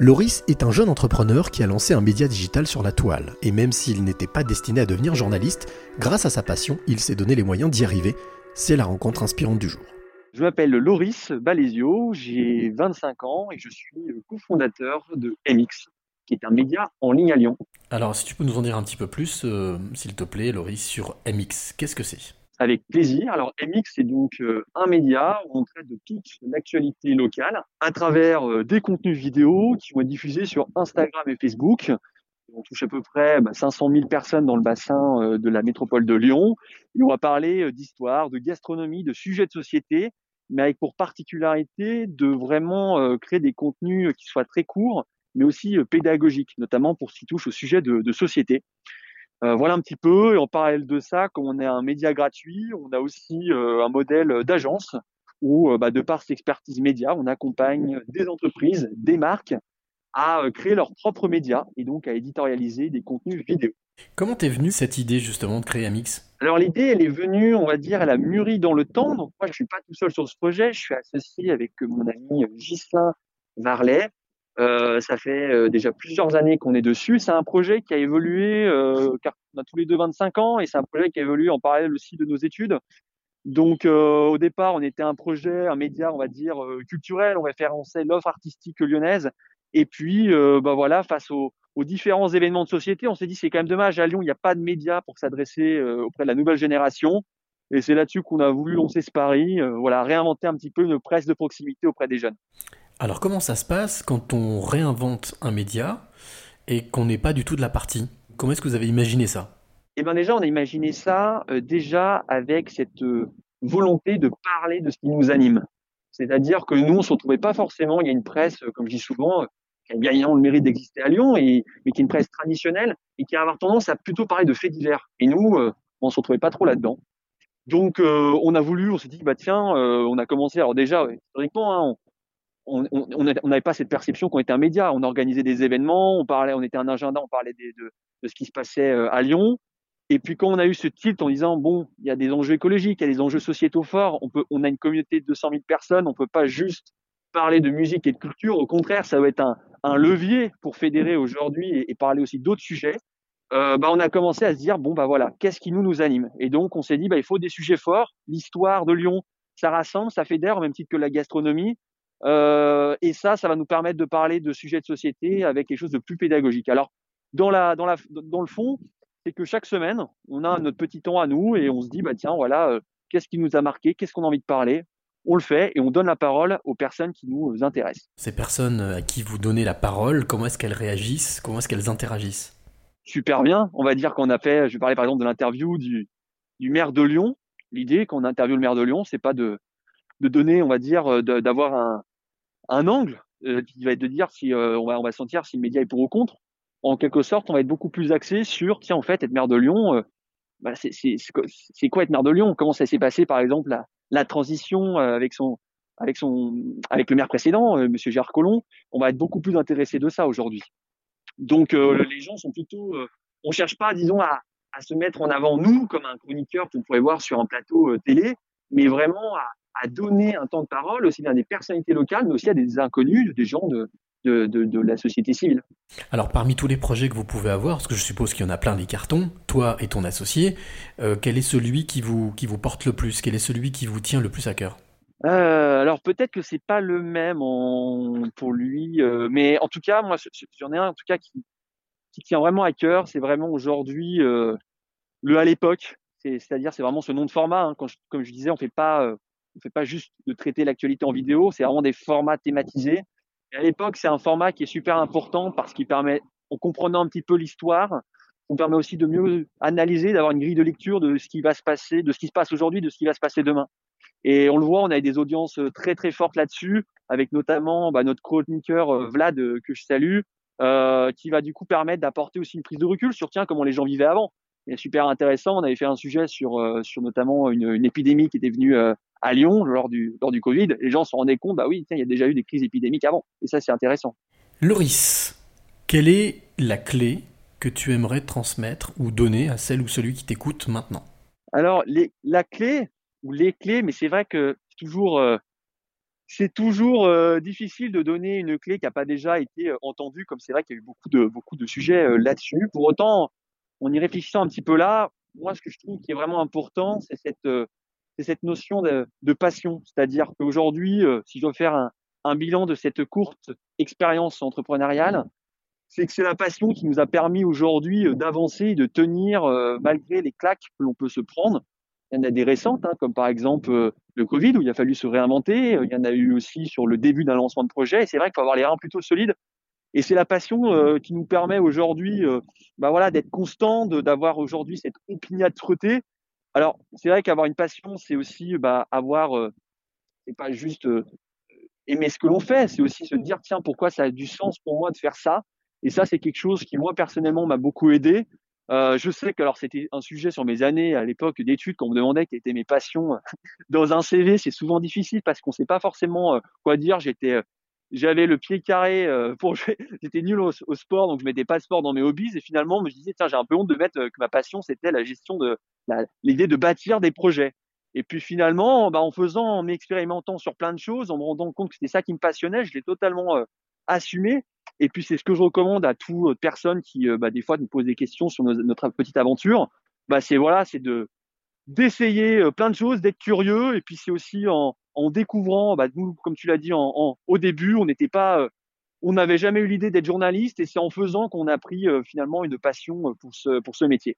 Loris est un jeune entrepreneur qui a lancé un média digital sur la toile, et même s'il n'était pas destiné à devenir journaliste, grâce à sa passion, il s'est donné les moyens d'y arriver. C'est la rencontre inspirante du jour. Je m'appelle Loris Balesio, j'ai 25 ans et je suis cofondateur de MX, qui est un média en ligne à Lyon. Alors, si tu peux nous en dire un petit peu plus, euh, s'il te plaît, Loris, sur MX, qu'est-ce que c'est? Avec plaisir. Alors MX, c'est donc euh, un média où on traite de toute l'actualité locale à travers euh, des contenus vidéo qui vont être diffusés sur Instagram et Facebook. On touche à peu près 500 bah, 000 personnes dans le bassin euh, de la métropole de Lyon. Et on va parler d'histoire, de gastronomie, de sujets de société, mais avec pour particularité de vraiment créer des contenus qui soient très courts, mais aussi pédagogiques, notamment pour ce qui touche au sujet de, de société. Euh, voilà un petit peu. Et en parallèle de ça, comme on est un média gratuit, on a aussi euh, un modèle d'agence où, euh, bah, de par cette expertise média, on accompagne des entreprises, des marques à créer leurs propres médias et donc à éditorialiser des contenus vidéo. Comment t'es venue cette idée justement de créer Amix? Alors l'idée, elle est venue, on va dire, elle a mûri dans le temps. Donc moi, je suis pas tout seul sur ce projet. Je suis associé avec mon ami Gislain Varlet, euh, ça fait euh, déjà plusieurs années qu'on est dessus. C'est un projet qui a évolué, euh, car on a tous les deux 25 ans, et c'est un projet qui a évolué en parallèle aussi de nos études. Donc euh, au départ, on était un projet, un média, on va dire, culturel, on référençait l'offre artistique lyonnaise. Et puis, bah voilà, face aux, aux, différents événements de société, on s'est dit c'est quand même dommage, à Lyon, il n'y a pas de médias pour s'adresser auprès de la nouvelle génération. Et c'est là-dessus qu'on a voulu lancer ce pari, voilà, réinventer un petit peu une presse de proximité auprès des jeunes. Alors comment ça se passe quand on réinvente un média et qu'on n'est pas du tout de la partie? Comment est-ce que vous avez imaginé ça? Eh bien déjà, on a imaginé ça euh, déjà avec cette euh, volonté de parler de ce qui nous anime. C'est-à-dire que nous, on ne se retrouvait pas forcément, il y a une presse, euh, comme je dis souvent, qui a bien le mérite d'exister à Lyon, et, mais qui est une presse traditionnelle et qui a tendance à plutôt parler de faits divers. Et nous, on ne se retrouvait pas trop là-dedans. Donc, on a voulu, on s'est dit, bah tiens, on a commencé. Alors déjà, historiquement, hein, on n'avait pas cette perception qu'on était un média. On organisait des événements, on parlait, on était un agenda, on parlait de, ce qui se passait euh, à Lyon. Et puis quand on a eu ce tilt en disant bon, il y a des enjeux écologiques, il y a des enjeux sociétaux forts, on peut, on a une communauté de 200 000 personnes, on peut pas juste parler de musique et de culture. Au contraire, ça va être un, levier pour fédérer aujourd'hui et, parler aussi d'autres sujets. Euh, bah, on a commencé à se dire bon bah voilà, qu'est-ce qui nous nous anime? Et donc on s'est dit bah il faut des sujets forts. L'histoire de Lyon, ça rassemble, ça fédère au même titre que la gastronomie. Euh, et ça, ça va nous permettre de parler de sujets de société avec quelque chose de plus pédagogique. Alors, dans, la, dans, la, dans le fond, c'est que chaque semaine, on a notre petit temps à nous et on se dit, bah tiens, voilà, euh, qu'est-ce qui nous a marqué, qu'est-ce qu'on a envie de parler? On le fait et on donne la parole aux personnes qui nous intéressent. Ces personnes à qui vous donnez la parole, comment est-ce qu'elles réagissent, comment est-ce qu'elles interagissent? Super bien. On va dire qu'on a fait, je vais parler par exemple de l'interview du, du maire de Lyon. L'idée, quand on interviewe le maire de Lyon, c'est pas de, de donner, on va dire, euh, d'avoir un, un angle euh, qui va être de dire si euh, on va on va sentir si le média est pour ou contre. En quelque sorte, on va être beaucoup plus axé sur tiens en fait être maire de Lyon. Euh, bah, c'est quoi être maire de Lyon? Comment ça s'est passé par exemple la, la transition avec son avec son avec le maire précédent, Monsieur Gérard Collomb? On va être beaucoup plus intéressé de ça aujourd'hui. Donc les gens sont plutôt, on cherche pas disons à, à se mettre en avant nous comme un chroniqueur qu'on pourrait voir sur un plateau télé, mais vraiment à, à donner un temps de parole aussi bien à des personnalités locales, mais aussi à des inconnus, des gens de, de, de, la société civile. Alors parmi tous les projets que vous pouvez avoir, parce que je suppose qu'il y en a plein des cartons, toi et ton associé, euh, quel est celui qui vous, qui vous porte le plus? Quel est celui qui vous tient le plus à cœur? Euh, alors peut-être que c'est pas le même en, pour lui, euh, mais en tout cas moi j'en ai un en tout cas qui, qui tient vraiment à cœur. C'est vraiment aujourd'hui le à l'époque, c'est-à-dire c'est vraiment ce nom de format. Hein. Quand comme je disais, on fait pas on fait pas juste de traiter l'actualité en vidéo, c'est vraiment des formats thématisés. Et à l'époque, c'est un format qui est super important parce qu'il permet, en comprenant un petit peu l'histoire, on permet aussi de mieux analyser, d'avoir une grille de lecture de ce qui va se passer, de ce qui se passe aujourd'hui, de ce qui va se passer demain. Et on le voit, on a des audiences très très fortes là-dessus, avec notamment bah, notre chroniqueur euh, Vlad euh, que je salue, euh, qui va du coup permettre d'apporter aussi une prise de recul sur tiens comment les gens vivaient avant. C'est super intéressant. On avait fait un sujet sur sur notamment une, épidémie qui était venue à Lyon lors du, lors du Covid, les gens se rendaient compte, bah oui, il y a déjà eu des crises épidémiques avant. Et ça, c'est intéressant. Loris, quelle est la clé que tu aimerais transmettre ou donner à celle ou celui qui t'écoute maintenant? Alors, les, la clé, ou les clés, mais c'est vrai que c'est toujours, euh, c'est toujours difficile de donner une clé qui n'a pas déjà été entendue, comme c'est vrai qu'il y a eu beaucoup de, beaucoup de sujets là-dessus. Pour autant, en y réfléchissant un petit peu là, moi, ce que je trouve qui est vraiment important, c'est cette, c'est cette notion de, passion. C'est-à-dire qu'aujourd'hui, si je dois faire un, bilan de cette courte expérience entrepreneuriale, c'est que c'est la passion qui nous a permis aujourd'hui d'avancer, de tenir malgré les claques que l'on peut se prendre. Il y en a des récentes, hein, comme par exemple euh, le Covid, où il a fallu se réinventer. Il y en a eu aussi sur le début d'un lancement de projet. Et c'est vrai qu'il faut avoir les reins plutôt solides. Et c'est la passion euh, qui nous permet aujourd'hui euh, bah voilà, d'être constant, d'avoir aujourd'hui cette opiniâtreté. Alors, c'est vrai qu'avoir une passion, c'est aussi bah, avoir, c'est pas juste aimer ce que l'on fait, c'est aussi se dire, tiens, pourquoi ça a du sens pour moi de faire ça? Et ça, c'est quelque chose qui, moi, personnellement, m'a beaucoup aidé. Euh, je sais que alors c'était un sujet sur mes années à l'époque d'études qu'on me demandait quelles étaient mes passions dans un CV, c'est souvent difficile parce qu'on sait pas forcément euh, quoi dire. J'étais euh, j'avais le pied carré pour j'étais nul au, sport donc je mettais pas sport dans mes hobbies et finalement je me disais tiens j'ai un peu honte de mettre que ma passion c'était la gestion de l'idée de bâtir des projets. Et puis finalement, bah, en faisant, en expérimentant sur plein de choses, en me rendant compte que c'était ça qui me passionnait, je l'ai totalement assumé. Et puis c'est ce que je recommande à toute personne qui, euh, bah, des fois, nous pose des questions sur notre petite aventure. Bah, c'est voilà, c'est de d'essayer euh, plein de choses, d'être curieux. Et puis c'est aussi en, en découvrant, bah, nous, comme tu l'as dit en, en, au début, on n'était pas, euh, on n'avait jamais eu l'idée d'être journaliste, et c'est en faisant qu'on a pris finalement une passion pour ce pour ce métier.